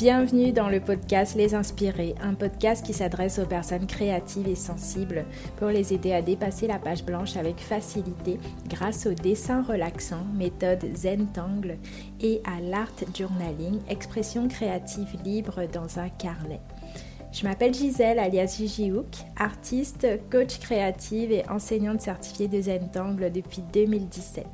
Bienvenue dans le podcast Les Inspirés, un podcast qui s'adresse aux personnes créatives et sensibles pour les aider à dépasser la page blanche avec facilité grâce au dessin relaxant, méthode Zentangle et à l'art journaling, expression créative libre dans un carnet. Je m'appelle Gisèle alias Gigi Hook, artiste, coach créative et enseignante certifiée de Zentangle depuis 2017.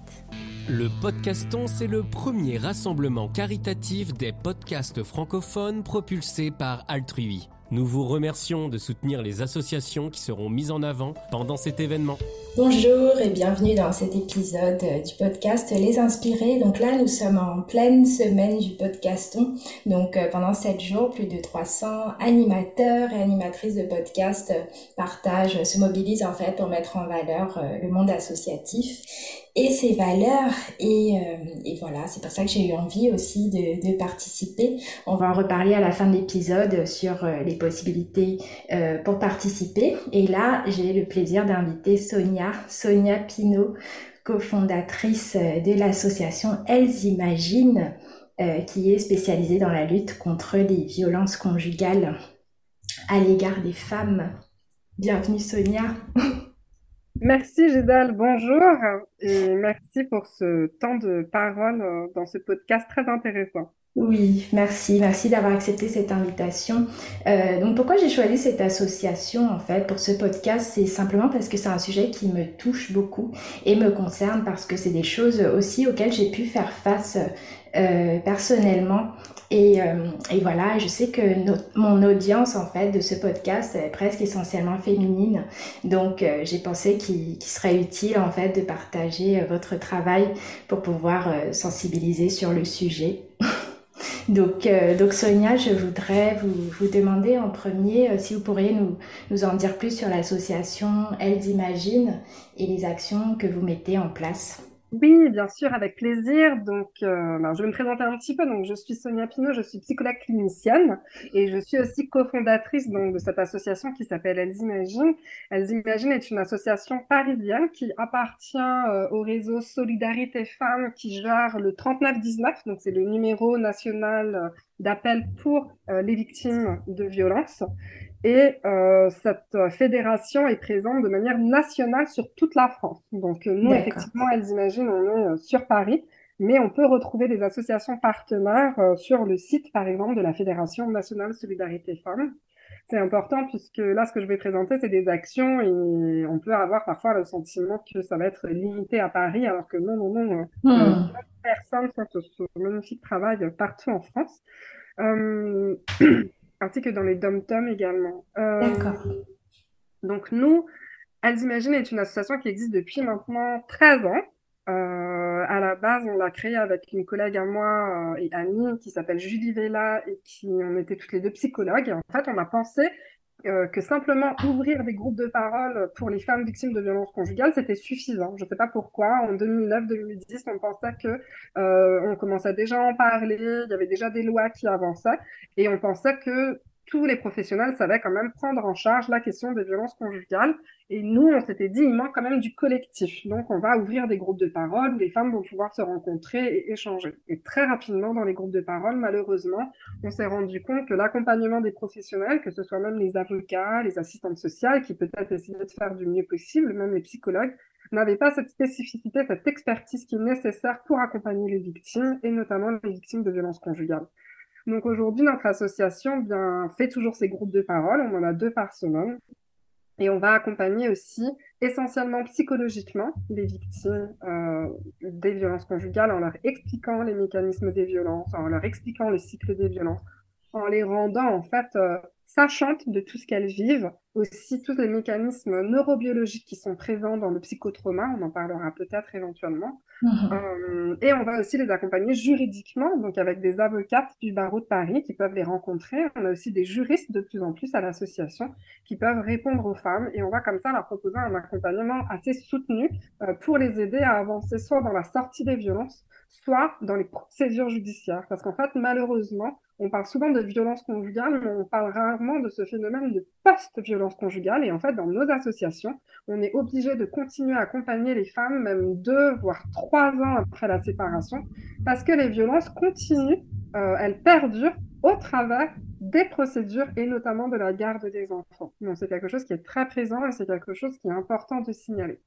Le Podcaston, c'est le premier rassemblement caritatif des podcasts francophones propulsés par Altrui. Nous vous remercions de soutenir les associations qui seront mises en avant pendant cet événement. Bonjour et bienvenue dans cet épisode du podcast Les Inspirés. Donc là, nous sommes en pleine semaine du podcaston. Donc euh, pendant sept jours, plus de 300 animateurs et animatrices de podcasts partagent, se mobilisent en fait pour mettre en valeur euh, le monde associatif et ses valeurs. Et, euh, et voilà, c'est pour ça que j'ai eu envie aussi de, de, participer. On va en reparler à la fin de l'épisode sur euh, les possibilités euh, pour participer. Et là, j'ai le plaisir d'inviter Sonia, Sonia Pinault, cofondatrice de l'association Elles Imaginent, euh, qui est spécialisée dans la lutte contre les violences conjugales à l'égard des femmes. Bienvenue Sonia. Merci Gédal, bonjour et merci pour ce temps de parole euh, dans ce podcast très intéressant. Oui, merci, merci d'avoir accepté cette invitation. Euh, donc pourquoi j'ai choisi cette association en fait pour ce podcast, c'est simplement parce que c'est un sujet qui me touche beaucoup et me concerne parce que c'est des choses aussi auxquelles j'ai pu faire face euh, personnellement et, euh, et, voilà, je sais que mon audience en fait de ce podcast est presque essentiellement féminine, donc euh, j'ai pensé qu'il serait utile en fait de partager euh, votre travail pour pouvoir euh, sensibiliser sur le sujet. donc, euh, donc Sonia, je voudrais vous, vous demander en premier si vous pourriez nous, nous en dire plus sur l'association Elles Imaginent et les actions que vous mettez en place. Oui, bien sûr, avec plaisir. Donc, euh, ben, je vais me présenter un petit peu. Donc, je suis Sonia Pinault, je suis psychologue clinicienne et je suis aussi cofondatrice donc de cette association qui s'appelle Elles Imaginent. Elles Imaginent est une association parisienne qui appartient euh, au réseau Solidarité Femmes qui gère le 3919. Donc, c'est le numéro national euh, d'appel pour les victimes de violences. Et euh, cette fédération est présente de manière nationale sur toute la France. Donc euh, nous, effectivement, elles imaginent, on est euh, sur Paris, mais on peut retrouver des associations partenaires euh, sur le site, par exemple, de la Fédération nationale Solidarité Femmes. C'est important puisque là, ce que je vais présenter, c'est des actions et on peut avoir parfois le sentiment que ça va être limité à Paris, alors que non, non, non, mmh. personnes font ce magnifique travail partout en France. Euh, ainsi que dans les dom-toms également. Euh, D'accord. Donc nous, Elles Imaginent est une association qui existe depuis maintenant 13 ans. Euh, à la base, on l'a créée avec une collègue à moi euh, et amie qui s'appelle Julie Vella et qui on était toutes les deux psychologues. Et en fait, on a pensé euh, que simplement ouvrir des groupes de parole pour les femmes victimes de violences conjugales, c'était suffisant. Je ne sais pas pourquoi. En 2009-2010, on pensait que euh, on commençait déjà à en parler, il y avait déjà des lois qui avançaient, et on pensait que tous les professionnels savaient quand même prendre en charge la question des violences conjugales. Et nous, on s'était dit, il manque quand même du collectif. Donc, on va ouvrir des groupes de parole où les femmes vont pouvoir se rencontrer et échanger. Et très rapidement, dans les groupes de parole, malheureusement, on s'est rendu compte que l'accompagnement des professionnels, que ce soit même les avocats, les assistantes sociales, qui peut-être essayaient de faire du mieux possible, même les psychologues, n'avaient pas cette spécificité, cette expertise qui est nécessaire pour accompagner les victimes, et notamment les victimes de violences conjugales. Donc aujourd'hui, notre association bien, fait toujours ces groupes de parole. On en a deux par semaine. Et on va accompagner aussi essentiellement psychologiquement les victimes euh, des violences conjugales en leur expliquant les mécanismes des violences, en leur expliquant le cycle des violences, en les rendant en fait euh, sachantes de tout ce qu'elles vivent, aussi tous les mécanismes neurobiologiques qui sont présents dans le psychotrauma, on en parlera peut-être éventuellement, mmh. euh, et on va aussi les accompagner juridiquement, donc avec des avocates du barreau de Paris qui peuvent les rencontrer, on a aussi des juristes de plus en plus à l'association qui peuvent répondre aux femmes, et on va comme ça leur proposer un accompagnement assez soutenu euh, pour les aider à avancer soit dans la sortie des violences, soit dans les procédures judiciaires, parce qu'en fait, malheureusement, on parle souvent de violence conjugale, mais on parle rarement de ce phénomène de post-violence conjugale. Et en fait, dans nos associations, on est obligé de continuer à accompagner les femmes, même deux, voire trois ans après la séparation, parce que les violences continuent, euh, elles perdurent au travers des procédures et notamment de la garde des enfants. Donc, c'est quelque chose qui est très présent et c'est quelque chose qui est important de signaler.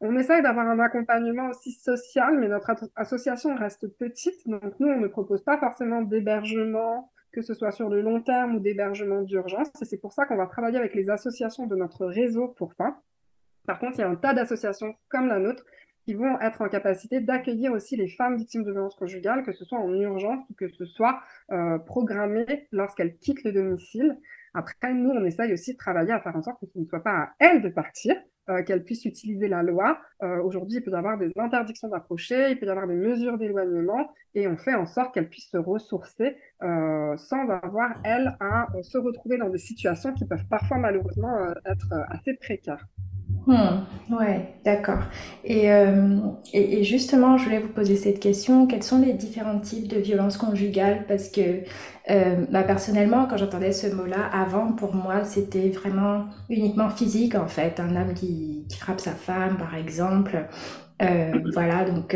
On essaye d'avoir un accompagnement aussi social, mais notre association reste petite, donc nous, on ne propose pas forcément d'hébergement, que ce soit sur le long terme ou d'hébergement d'urgence. Et c'est pour ça qu'on va travailler avec les associations de notre réseau pour ça. Par contre, il y a un tas d'associations comme la nôtre qui vont être en capacité d'accueillir aussi les femmes victimes de violences conjugales, que ce soit en urgence ou que ce soit euh, programmé lorsqu'elles quittent le domicile. Après, nous, on essaye aussi de travailler à faire en sorte que ce ne soit pas à elles de partir, euh, qu'elles puissent utiliser la loi. Euh, aujourd'hui, il peut y avoir des interdictions d'approcher, il peut y avoir des mesures d'éloignement, et on fait en sorte qu'elles puissent se ressourcer euh, sans avoir, elles, à se retrouver dans des situations qui peuvent parfois malheureusement être assez précaires. Hmm, ouais, d'accord. Et, euh, et, et, justement, je voulais vous poser cette question. Quels sont les différents types de violences conjugales? Parce que euh, bah, personnellement, quand j'entendais ce mot-là, avant, pour moi, c'était vraiment uniquement physique, en fait. Un homme qui, qui frappe sa femme, par exemple. Euh, voilà, donc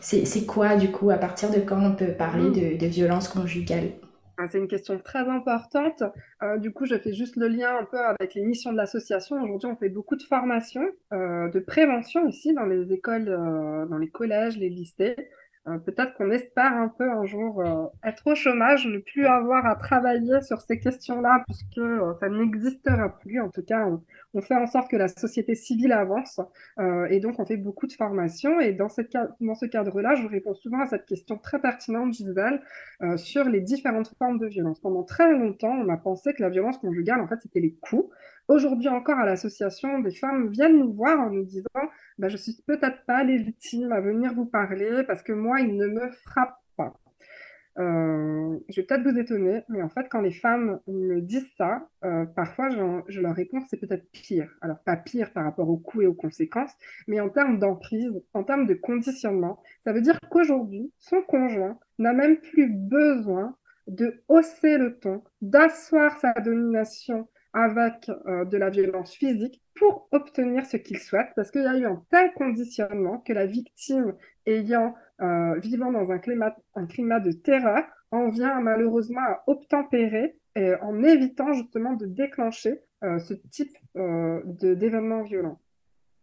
c'est quoi, du coup, à partir de quand on peut parler de, de violence conjugale ah, c'est une question très importante. Euh, du coup, je fais juste le lien un peu avec les missions de l'association. Aujourd'hui, on fait beaucoup de formations, euh, de prévention ici dans les écoles, euh, dans les collèges, les lycées. Peut-être qu'on espère un peu un jour être au chômage, ne plus avoir à travailler sur ces questions-là, puisque ça n'existera plus. En tout cas, on, on fait en sorte que la société civile avance euh, et donc on fait beaucoup de formations. Et dans, cette, dans ce cadre-là, je réponds souvent à cette question très pertinente, Gisèle, euh, sur les différentes formes de violence. Pendant très longtemps, on a pensé que la violence conjugale, en fait, c'était les coups. Aujourd'hui encore, à l'association, des femmes viennent nous voir en nous disant bah, Je suis peut-être pas légitime à venir vous parler parce que moi, il ne me frappe pas. Euh, je vais peut-être vous étonner, mais en fait, quand les femmes me disent ça, euh, parfois, je leur réponds c'est peut-être pire. Alors, pas pire par rapport aux coûts et aux conséquences, mais en termes d'emprise, en termes de conditionnement. Ça veut dire qu'aujourd'hui, son conjoint n'a même plus besoin de hausser le ton, d'asseoir sa domination avec euh, de la violence physique pour obtenir ce qu'il souhaite, parce qu'il y a eu un tel conditionnement que la victime ayant euh, vivant dans un climat, de terreur, en vient malheureusement à obtempérer et en évitant justement de déclencher euh, ce type d'événements violents.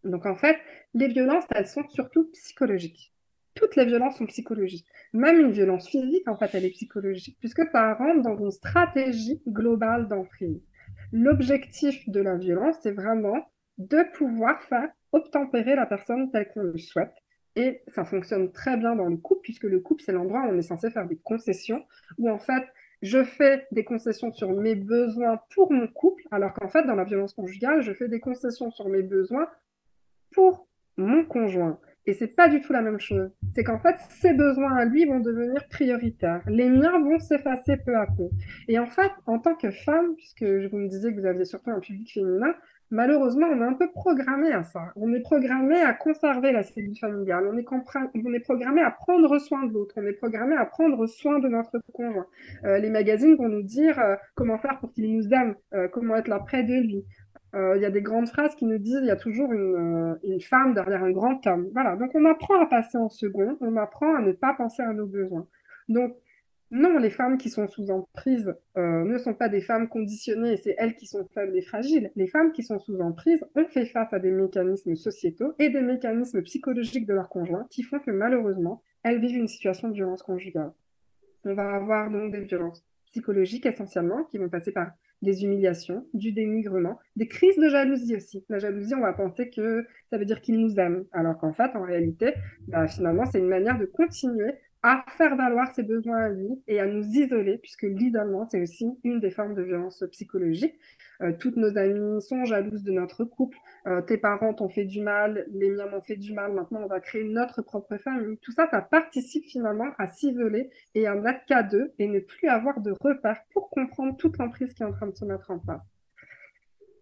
Donc en fait, les violences, elles sont surtout psychologiques. Toutes les violences sont psychologiques. Même une violence physique, en fait, elle est psychologique, puisque ça rentre dans une stratégie globale d'emprise. L'objectif de la violence, c'est vraiment de pouvoir faire obtempérer la personne telle qu'on le souhaite, et ça fonctionne très bien dans le couple, puisque le couple, c'est l'endroit où on est censé faire des concessions, où en fait, je fais des concessions sur mes besoins pour mon couple, alors qu'en fait, dans la violence conjugale, je fais des concessions sur mes besoins pour mon conjoint. Et c'est pas du tout la même chose. C'est qu'en fait, ses besoins à lui vont devenir prioritaires. Les miens vont s'effacer peu à peu. Et en fait, en tant que femme, puisque vous me disais que vous aviez surtout un public féminin, malheureusement, on est un peu programmé à ça. On est programmé à conserver la cellule familiale. On est, on est programmé à prendre soin de l'autre. On est programmé à prendre soin de notre conjoint. Euh, les magazines vont nous dire euh, comment faire pour qu'il nous aime, euh, comment être là près de lui. Il y a des grandes phrases qui nous disent il y a toujours une, une, femme derrière un grand homme. Voilà. Donc on apprend à passer en second. On apprend à ne pas penser à nos besoins. Donc non, les femmes qui sont sous emprise euh, ne sont pas des femmes conditionnées c'est elles qui sont faibles et fragiles. Les femmes qui sont sous emprise ont fait face à des mécanismes sociétaux et des mécanismes psychologiques de leurs conjoints qui font que malheureusement, elles vivent une situation de violence conjugale. On va avoir donc des violences psychologiques essentiellement qui vont passer par des humiliations, du dénigrement, des crises de jalousie aussi. La jalousie, on va penser que ça veut dire qu'il nous aime, alors qu'en fait, en réalité, bah, finalement, c'est une manière de continuer à faire valoir ses besoins à lui et à nous isoler, puisque l'isolement, c'est aussi une des formes de violence psychologique. Euh, toutes nos amies sont jalouses de notre couple, euh, tes parents t'ont fait du mal, les miens m'ont fait du mal, maintenant on va créer notre propre famille. Tout ça, ça participe finalement à s'isoler et à mettre qu'à deux et ne plus avoir de repères pour comprendre toute l'emprise qui est en train de se mettre en place.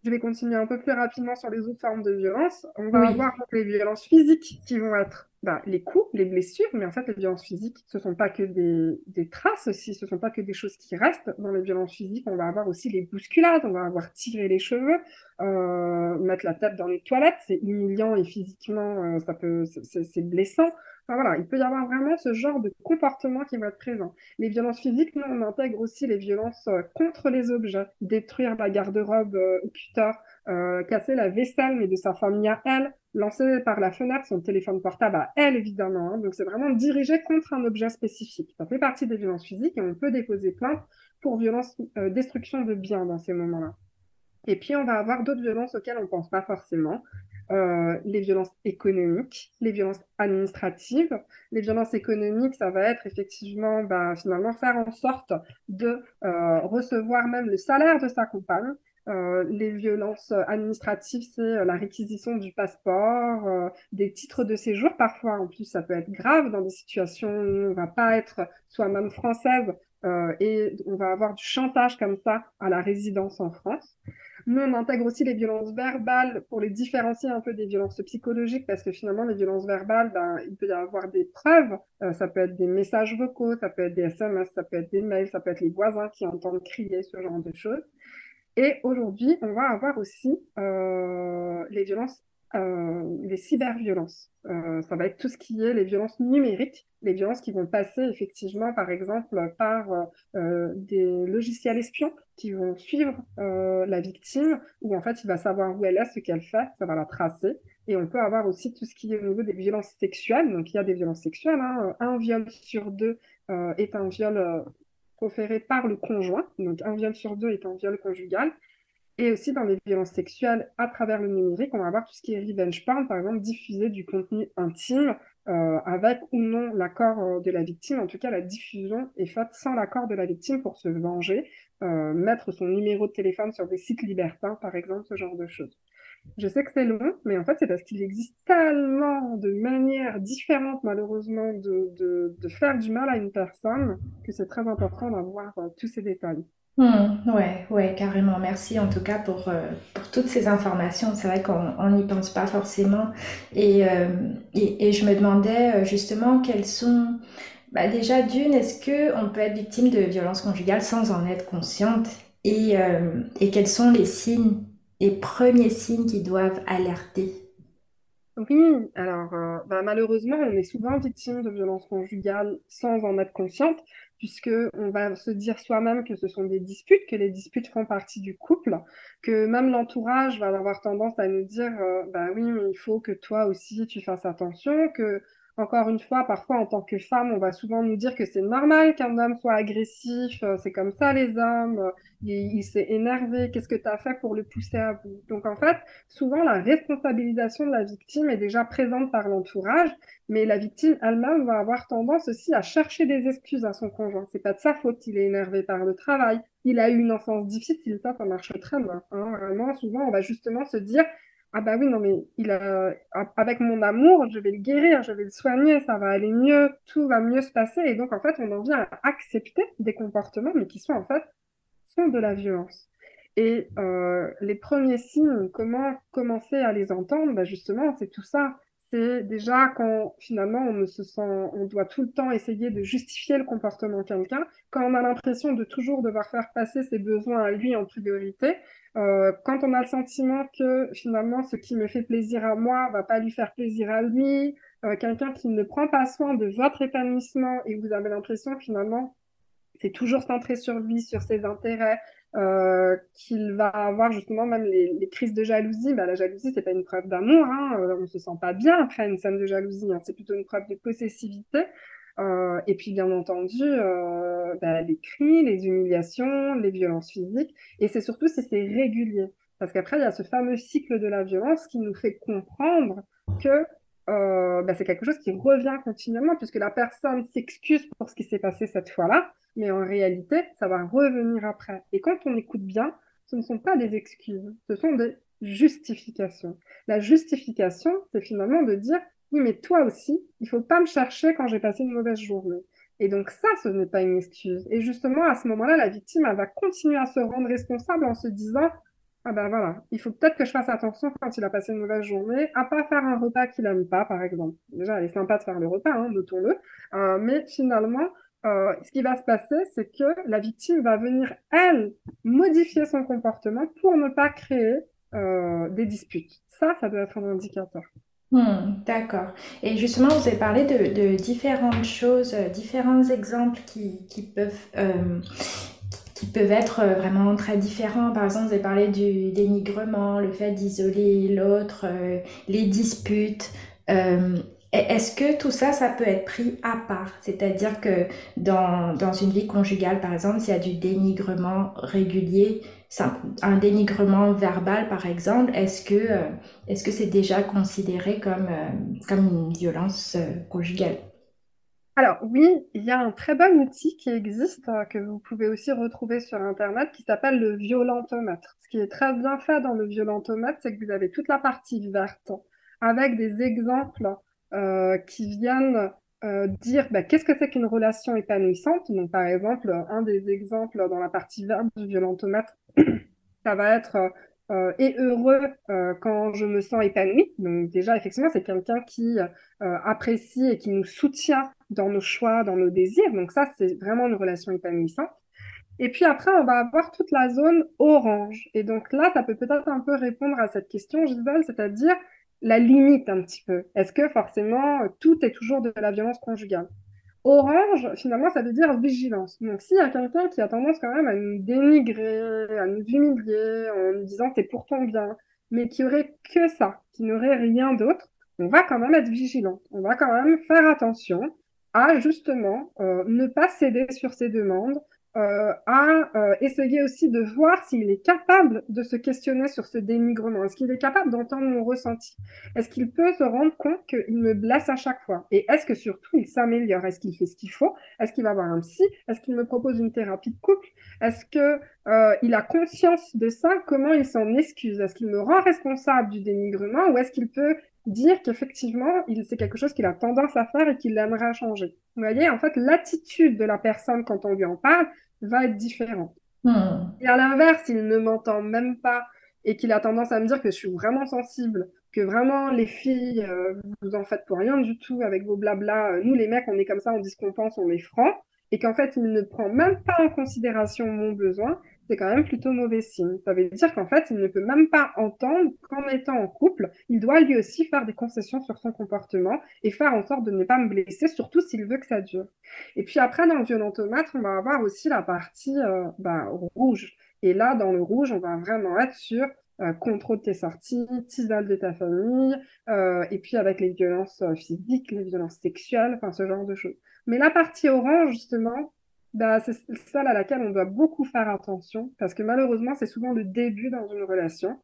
Je vais continuer un peu plus rapidement sur les autres formes de violence. On va avoir les violences physiques qui vont être bah, les coups, les blessures, mais en fait, les violences physiques, ce ne sont pas que des, des, traces aussi, ce ne sont pas que des choses qui restent. Dans les violences physiques, on va avoir aussi les bousculades, on va avoir tiré les cheveux, euh, mettre la tête dans les toilettes, c'est humiliant et physiquement, euh, ça peut, c'est blessant. Enfin, voilà, il peut y avoir vraiment ce genre de comportement qui va être présent. Les violences physiques, nous, on intègre aussi les violences euh, contre les objets, détruire la garde-robe euh, au cutter, euh, casser la vaisselle, mais de sa famille à elle, lancer par la fenêtre son téléphone portable à elle, évidemment. Hein. Donc, c'est vraiment dirigé contre un objet spécifique. Ça fait partie des violences physiques et on peut déposer plainte pour violence, euh, destruction de biens dans ces moments-là. Et puis, on va avoir d'autres violences auxquelles on ne pense pas forcément. Euh, les violences économiques, les violences administratives. Les violences économiques, ça va être effectivement bah, finalement faire en sorte de euh, recevoir même le salaire de sa compagne, euh, les violences administratives, c'est euh, la réquisition du passeport, euh, des titres de séjour. Parfois, en plus, ça peut être grave dans des situations où on va pas être soi-même française et on va avoir du chantage comme ça à la résidence en France. Nous, on intègre aussi les violences verbales pour les différencier un peu des violences psychologiques parce que finalement, les violences verbales, ben, il peut y avoir des preuves. ça peut être des messages vocaux, ça peut être des SMS, ça peut être des mails, ça peut être les voisins qui entendent crier, ce genre de choses. Et aujourd'hui, on va avoir aussi euh, les violences, euh, les cyberviolences. Euh, ça va être tout ce qui est les violences numériques, les violences qui vont passer effectivement, par exemple, par euh, des logiciels espions qui vont suivre euh, la victime, où en fait, il va savoir où elle est, ce qu'elle fait, ça va la tracer. Et on peut avoir aussi tout ce qui est au niveau des violences sexuelles. Donc, il y a des violences sexuelles. Hein. Un viol sur deux est un viol proféré par le conjoint, donc un viol sur deux est un viol conjugal. Et aussi dans les violences sexuelles à travers le numérique, on va voir tout ce qui est revenge porn, par exemple, diffuser du contenu intime euh, avec ou non l'accord euh, de la victime. En tout cas, la diffusion est faite sans l'accord de la victime pour se venger, euh, mettre son numéro de téléphone sur des sites libertins, par exemple, ce genre de choses. Je sais que c'est long, mais en fait, c'est parce qu'il existe tellement de manières différentes, malheureusement, de, de, de, faire du mal à une personne que c'est très important d'avoir euh, tous ces détails. Hmm, ouais, ouais, carrément. Merci en tout cas pour, euh, pour toutes ces informations. C'est vrai qu'on n'y pense pas forcément. Et, euh, et, et, je me demandais justement quelles sont... Bah déjà, d'une, est-ce qu'on peut être victime de violences conjugales sans en être consciente? Et, et quels sont les signes les premiers signes qui doivent alerter. Oui, alors euh, bah, malheureusement, on est souvent victime de violences conjugales sans en être consciente, puisque on va se dire soi-même que ce sont des disputes, que les disputes font partie du couple, que même l'entourage va avoir tendance à nous dire, euh, bah oui, mais il faut que toi aussi tu fasses attention, que encore une fois, parfois en tant que femme, on va souvent nous dire que c'est normal qu'un homme soit agressif, euh, c'est comme ça les hommes, euh, il, s'est énervé, qu'est-ce que tu as fait pour le pousser à bout? Donc en fait, souvent la responsabilisation de la victime est déjà présente par l'entourage, mais la victime elle-même va avoir tendance aussi à chercher des excuses à son conjoint. C'est pas de sa faute, il est énervé par le travail, il a eu une enfance difficile, ça, ça marche très bien. Hein. Vraiment, souvent, on va justement se dire ah bah oui, non, mais il a, avec mon amour, je vais le guérir, je vais le soigner, ça va aller mieux, tout va mieux se passer. Et donc, en fait, on en vient à accepter des comportements, mais qui sont en fait, sont de la violence. Et euh, les premiers signes, comment commencer à les entendre, bah justement, c'est tout ça. C'est déjà quand finalement on se sent, on doit tout le temps essayer de justifier le comportement de quelqu'un, quand on a l'impression de toujours devoir faire passer ses besoins à lui en priorité, euh, quand on a le sentiment que finalement ce qui me fait plaisir à moi va pas lui faire plaisir à lui, euh, quelqu'un qui ne prend pas soin de votre épanouissement et vous avez l'impression finalement c'est toujours centré sur lui, sur ses intérêts, euh, qu'il va avoir justement même les, crises de jalousie. Bah, la jalousie, c'est pas une preuve d'amour, hein, euh, on se sent pas bien après une scène de jalousie, hein, c'est plutôt une preuve de possessivité. Euh, et puis, bien entendu, euh, bah, les cris, les humiliations, les violences physiques. Et c'est surtout si c'est régulier. Parce qu'après, il y a ce fameux cycle de la violence qui nous fait comprendre que bah, c'est quelque chose qui revient continuellement, puisque la personne s'excuse pour ce qui s'est passé cette fois-là, mais en réalité, ça va revenir après. Et quand on écoute bien, ce ne sont pas des excuses, ce sont des justifications. La justification, c'est finalement de dire oui, mais toi aussi, il faut pas me chercher quand j'ai passé une mauvaise journée. Et donc ça, ce n'est pas une excuse. Et justement, à ce moment-là, la victime, elle va continuer à se rendre responsable en se disant, ah ben voilà, il faut peut-être que je fasse attention quand il a passé une mauvaise journée à pas faire un repas qu'il n'aime pas, par exemple. Déjà, il est sympa de faire le repas, hein, notons-le, euh, mais finalement, euh, ce qui va se passer, c'est que la victime va venir, elle, modifier son comportement pour ne pas créer euh, des disputes. Ça, ça doit être un indicateur. Hmm, d'accord. Et justement, vous avez parlé de, différentes choses, différents exemples qui, peuvent, qui peuvent être vraiment très différents. Par exemple, vous avez parlé du dénigrement, le fait d'isoler l'autre, les disputes. Est-ce que tout ça, ça peut être pris à part? C'est-à-dire que dans, dans, une vie conjugale, par exemple, s'il y a du dénigrement régulier, un dénigrement verbal, par exemple, est-ce que euh, est-ce que c'est déjà considéré comme, euh, comme une violence euh, conjugale? Alors oui, il y a un très bon outil qui existe, que vous pouvez aussi retrouver sur Internet, qui s'appelle le violentomètre. Ce qui est très bien fait dans le violentomètre, c'est que vous avez toute la partie verte, avec des exemples euh, qui viennent euh, dire bah, qu'est-ce que c'est qu'une relation épanouissante. Donc, par exemple, un des exemples dans la partie verte du violentomètre, ça va être euh, et heureux euh, quand je me sens épanouie. Donc déjà, effectivement, c'est quelqu'un qui apprécie et qui nous soutient dans nos choix, dans nos désirs. Donc ça, c'est vraiment une relation épanouissante. Et puis après, on va avoir toute la zone orange. Et donc là, ça peut peut-être un peu répondre à cette question, Gisèle, c'est-à-dire la limite un petit peu. Est-ce que forcément tout est toujours de la violence conjugale? Orange, finalement, ça veut dire vigilance. Donc, s'il y a quelqu'un qui a tendance quand même à nous dénigrer, à nous humilier en nous disant c'est pour ton bien, mais qui aurait que ça, qui n'aurait rien d'autre, on va quand même être vigilant. On va quand même faire attention à justement euh, ne pas céder sur ses demandes, euh, à euh, essayer aussi de voir s'il est capable de se questionner sur ce dénigrement. Est-ce qu'il est capable d'entendre mon ressenti? Est-ce qu'il peut se rendre compte qu'il me blesse à chaque fois? Et est-ce que surtout il s'améliore? Est-ce qu'il fait ce qu'il faut? Est-ce qu'il va voir un psy? Est-ce qu'il me propose une thérapie de couple? Est-ce que euh, a conscience de ça? Comment il s'en excuse? Est-ce qu'il me rend responsable du dénigrement? Ou est-ce qu'il peut dire qu'effectivement, c'est quelque chose qu'il a tendance à faire et qu'il aimerait changer? Vous voyez, en fait, l'attitude de la personne quand on lui en parle, va être différent. Hmm. Et à l'inverse, s'il ne m'entend même pas et qu'il a tendance à me dire que je suis vraiment sensible, que vraiment les filles, euh, vous en faites pour rien du tout avec vos blabla, nous les mecs, on est comme ça, on dit ce qu'on pense, on est franc, et qu'en fait, il ne prend même pas en considération mon besoin, c'est quand même plutôt mauvais signe. Ça veut dire qu'en fait, il ne peut même pas entendre qu'en étant en couple, il doit lui aussi faire des concessions sur son comportement et faire en sorte de ne pas me blesser, surtout s'il veut que ça dure. Et puis après, dans le violentomètre, on va avoir aussi la partie euh, bah, rouge. Et là, dans le rouge, on va vraiment être sur euh, contrôle de tes sorties, tisal de ta famille, euh, et puis avec les violences physiques, les violences sexuelles, enfin ce genre de choses. Mais la partie orange, justement, bah, c'est celle à laquelle on doit beaucoup faire attention parce que malheureusement, c'est souvent le début dans une relation.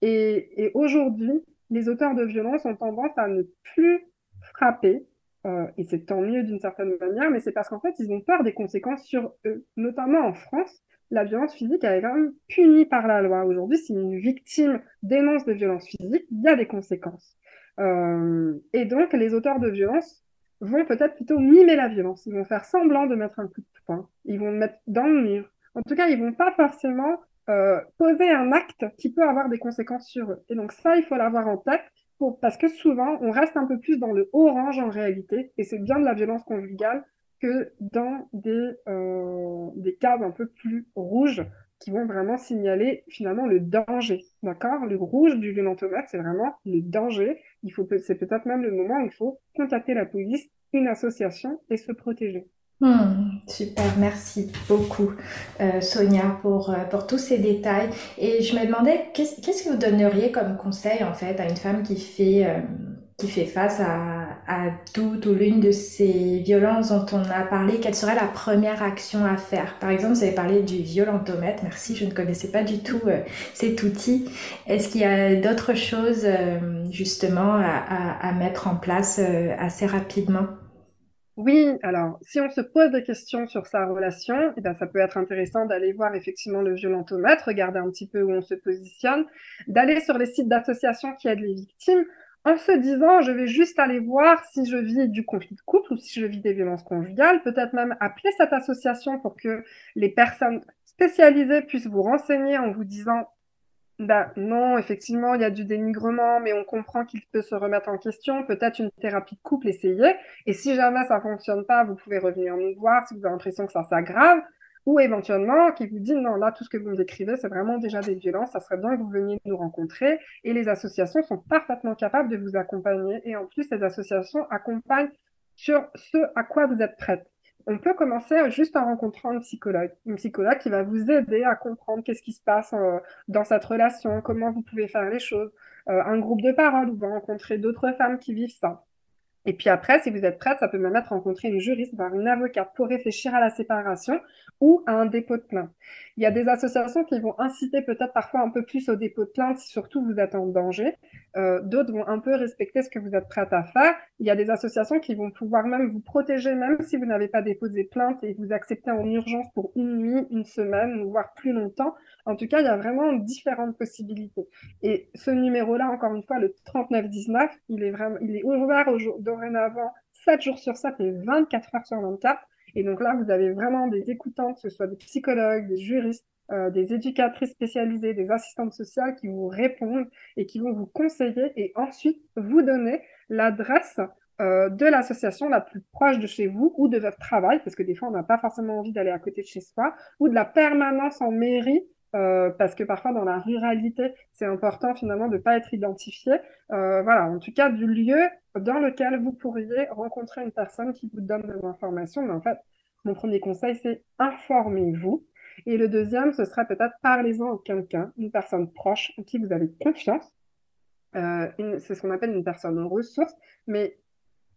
Et, aujourd'hui, les auteurs de violence ont tendance à ne plus frapper, euh, et c'est tant mieux d'une certaine manière, mais c'est parce qu'en fait, ils ont peur des conséquences sur eux. Notamment en France, la violence physique est quand même punie par la loi. Aujourd'hui, si une victime dénonce des violences physiques, il y a des conséquences. Euh, et donc, les auteurs de violence vont peut-être plutôt mimer la violence. Ils vont faire semblant de mettre un coup de poing. Ils vont le mettre dans le mur. En tout cas, ils vont pas forcément euh, poser un acte qui peut avoir des conséquences sur eux. Et donc ça, il faut l'avoir en tête pour, parce que souvent, on reste un peu plus dans le orange en réalité, et c'est bien de la violence conjugale que dans des, euh, des cases un peu plus rouges qui vont vraiment signaler finalement le danger. D'accord? Le rouge du violentomètre, c'est vraiment le danger. Il faut, c'est peut-être même le moment où il faut contacter la police, une association et se protéger. Hmm, super, merci beaucoup euh, Sonia pour, euh, pour tous ces détails. Et je me demandais, qu'est-ce, qu'est-ce que vous donneriez comme conseil en fait à une femme qui fait, euh, qui fait face à, à toute ou l'une de ces violences dont on a parlé, quelle serait la première action à faire? Par exemple, vous avez parlé du violentomètre, merci, je ne connaissais pas du tout euh, cet outil. Est-ce qu'il y a d'autres choses euh, justement à, à, mettre en place euh, assez rapidement? Oui, alors si on se pose des questions sur sa relation, eh bien, ça peut être intéressant d'aller voir effectivement le violentomètre, regarder un petit peu où on se positionne, d'aller sur les sites d'associations qui aident les victimes en se disant, je vais juste aller voir si je vis du conflit de couple ou si je vis des violences conjugales, peut-être même appeler cette association pour que les personnes spécialisées puissent vous renseigner en vous disant bah, non, effectivement, il y a du dénigrement, mais on comprend qu'il peut se remettre en question. Peut-être une thérapie de couple, essayer. Et si jamais ça fonctionne pas, vous pouvez revenir nous voir si vous avez l'impression que ça s'aggrave. Ou éventuellement, qui vous dit non, là, tout ce que vous me décrivez, c'est vraiment déjà des violences. Ça serait bien que vous veniez nous rencontrer. Et les associations sont parfaitement capables de vous accompagner. Et en plus, les associations accompagnent sur ce à quoi vous êtes prête on peut commencer juste en rencontrant un psychologue, une psychologue qui va vous aider à comprendre qu'est-ce qui se passe euh, dans cette relation, comment vous pouvez faire les choses, euh, un groupe de parole où vous rencontrez d'autres femmes qui vivent ça. Et puis après, si vous êtes prête, ça peut même être rencontrer une juriste, voire une avocate pour réfléchir à la séparation ou à un dépôt de plainte. Il y a des associations qui vont inciter peut-être parfois un peu plus au dépôt de plainte si surtout vous êtes en danger. Euh, d'autres vont un peu respecter ce que vous êtes prête à faire. Il y a des associations qui vont pouvoir même vous protéger, même si vous n'avez pas déposé plainte et vous acceptez en urgence pour une nuit, une semaine, voire plus longtemps. En tout cas, il y a vraiment différentes possibilités. Et ce numéro-là, encore une fois, le 3919, il est vraiment, il est ouvert dorénavant 7 jours sur 7 et 24 heures sur 24. Et donc là, vous avez vraiment des écoutants, que ce soit des psychologues, des juristes, euh, des éducatrices spécialisées, des assistantes sociales qui vous répondent et qui vont vous conseiller et ensuite vous donner l'adresse euh, de l'association la plus proche de chez vous ou de votre travail, parce que des fois, on n'a pas forcément envie d'aller à côté de chez soi, ou de la permanence en mairie euh, parce que parfois dans la ruralité, c'est important finalement de ne pas être identifié. Euh, voilà, en tout cas du lieu dans lequel vous pourriez rencontrer une personne qui vous donne des informations. Mais en fait, mon premier conseil, c'est informez-vous. Et le deuxième, ce serait peut-être parlez-en à quelqu'un, une personne proche en qui vous avez confiance. Euh, c'est ce qu'on appelle une personne ressource, mais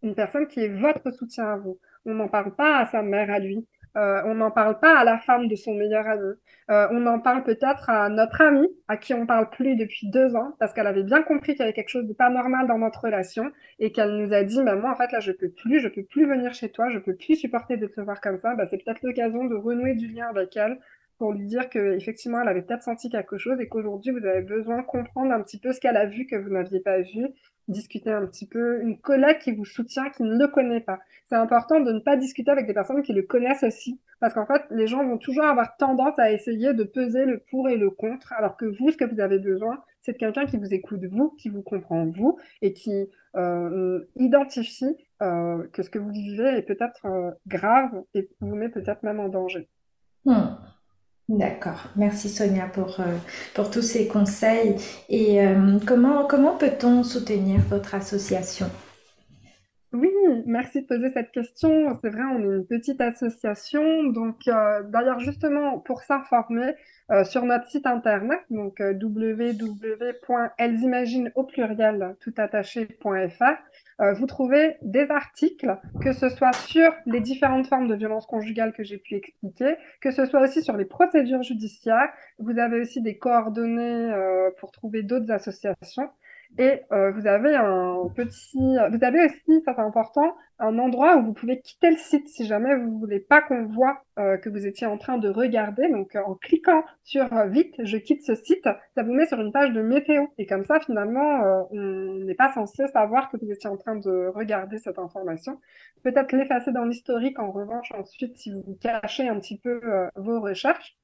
une personne qui est votre soutien à vous. On n'en parle pas à sa mère à lui, euh, on n'en parle pas à la femme de son meilleur ami. Euh, on en parle peut-être à notre amie, à qui on parle plus depuis deux ans, parce qu'elle avait bien compris qu'il y avait quelque chose de pas normal dans notre relation et qu'elle nous a dit, moi, en fait, là, je peux plus, je peux plus venir chez toi, je peux plus supporter de te voir comme ça. Bah, c'est peut-être l'occasion de renouer du lien avec elle pour lui dire qu'effectivement, elle avait peut-être senti quelque chose et qu'aujourd'hui, vous avez besoin de comprendre un petit peu ce qu'elle a vu que vous n'aviez pas vu discuter un petit peu, une collègue qui vous soutient, qui ne le connaît pas. C'est important de ne pas discuter avec des personnes qui le connaissent aussi, parce qu'en fait, les gens vont toujours avoir tendance à essayer de peser le pour et le contre, alors que vous, ce que vous avez besoin, c'est de quelqu'un qui vous écoute vous, qui vous comprend vous, et qui euh, identifie euh, que ce que vous vivez est peut-être euh, grave et vous met peut-être même en danger. Hmm. D'accord. Merci Sonia pour, euh, pour tous ces conseils. Et euh, comment, comment peut-on soutenir votre association? Oui, merci de poser cette question. C'est vrai, on est une petite association. Donc, euh, d'ailleurs, justement, pour s'informer, sur notre site internet, donc www.ellesimagine au pluriel toutattaché.fr, euh, vous trouvez des articles, que ce soit sur les différentes formes de violence conjugale que j'ai pu expliquer, que ce soit aussi sur les procédures judiciaires. Vous avez aussi des coordonnées euh, pour trouver d'autres associations. Et euh, vous avez un petit, vous avez aussi, ça c'est important, un endroit où vous pouvez quitter le site si jamais vous voulez pas qu'on voit euh, que vous étiez en train de regarder. Donc euh, en cliquant sur vite, je quitte ce site, ça vous met sur une page de météo. Et comme ça, finalement, on n'est pas censé savoir que vous étiez en train de regarder cette information. Peut-être l'effacer dans l'historique en revanche ensuite si vous cachez un petit peu vos recherches.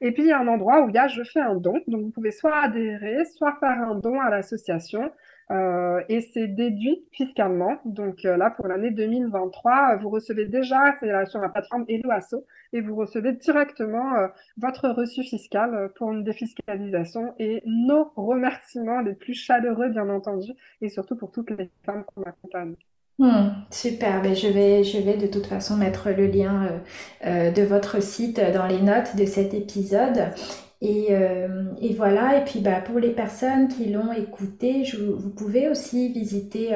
Et puis, il y a un endroit où il y a je fais un don. Donc, vous pouvez soit adhérer, soit faire un don à l'association. Euh, et c'est déduit fiscalement. Donc euh, là, pour l'année 2023, vous recevez déjà, c'est sur la plateforme Eloasso, et vous recevez directement euh, votre reçu fiscal pour une défiscalisation et nos remerciements les plus chaleureux, bien entendu, et surtout pour toutes les femmes qu'on accompagne. Hmm, super, ben, je vais, je vais de toute façon mettre le lien euh, euh, de votre site dans les notes de cet épisode. Et, euh, voilà, et puis bah, pour les personnes qui l'ont écouté, vous pouvez aussi visiter,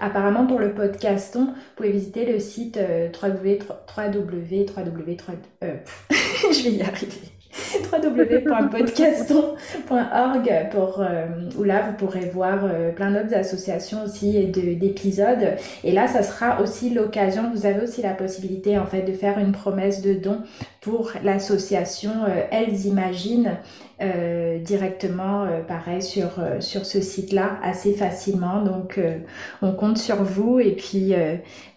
apparemment pour le podcaston, vous pouvez visiter le site www, www, www je vais y arriver www.podcaston.org pour euh, où là vous pourrez voir euh, plein d'autres associations aussi et d'épisodes. Et là ça sera aussi l'occasion vous avez aussi la possibilité en fait de faire une promesse de don pour l'association euh, Elles Imaginent euh, directement, euh, pareil, sur, sur ce site-là assez facilement. Donc, on compte sur vous. Et puis,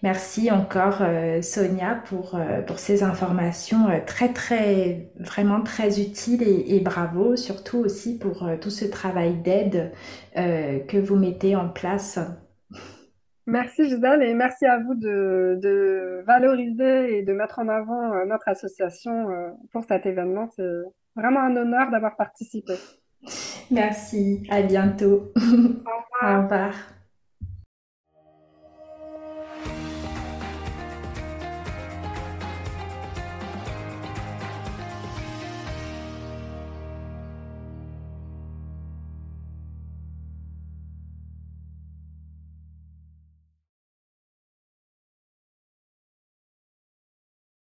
merci encore, Sonia, pour, pour ces informations très, très, vraiment très utiles et, bravo, surtout aussi pour tout ce travail d'aide que vous mettez en place. Merci Gisèle et merci à vous de, valoriser et de mettre en avant euh, notre association euh, pour cet événement. Vraiment un honneur d'avoir participé. Merci, à bientôt. Au revoir. Au revoir.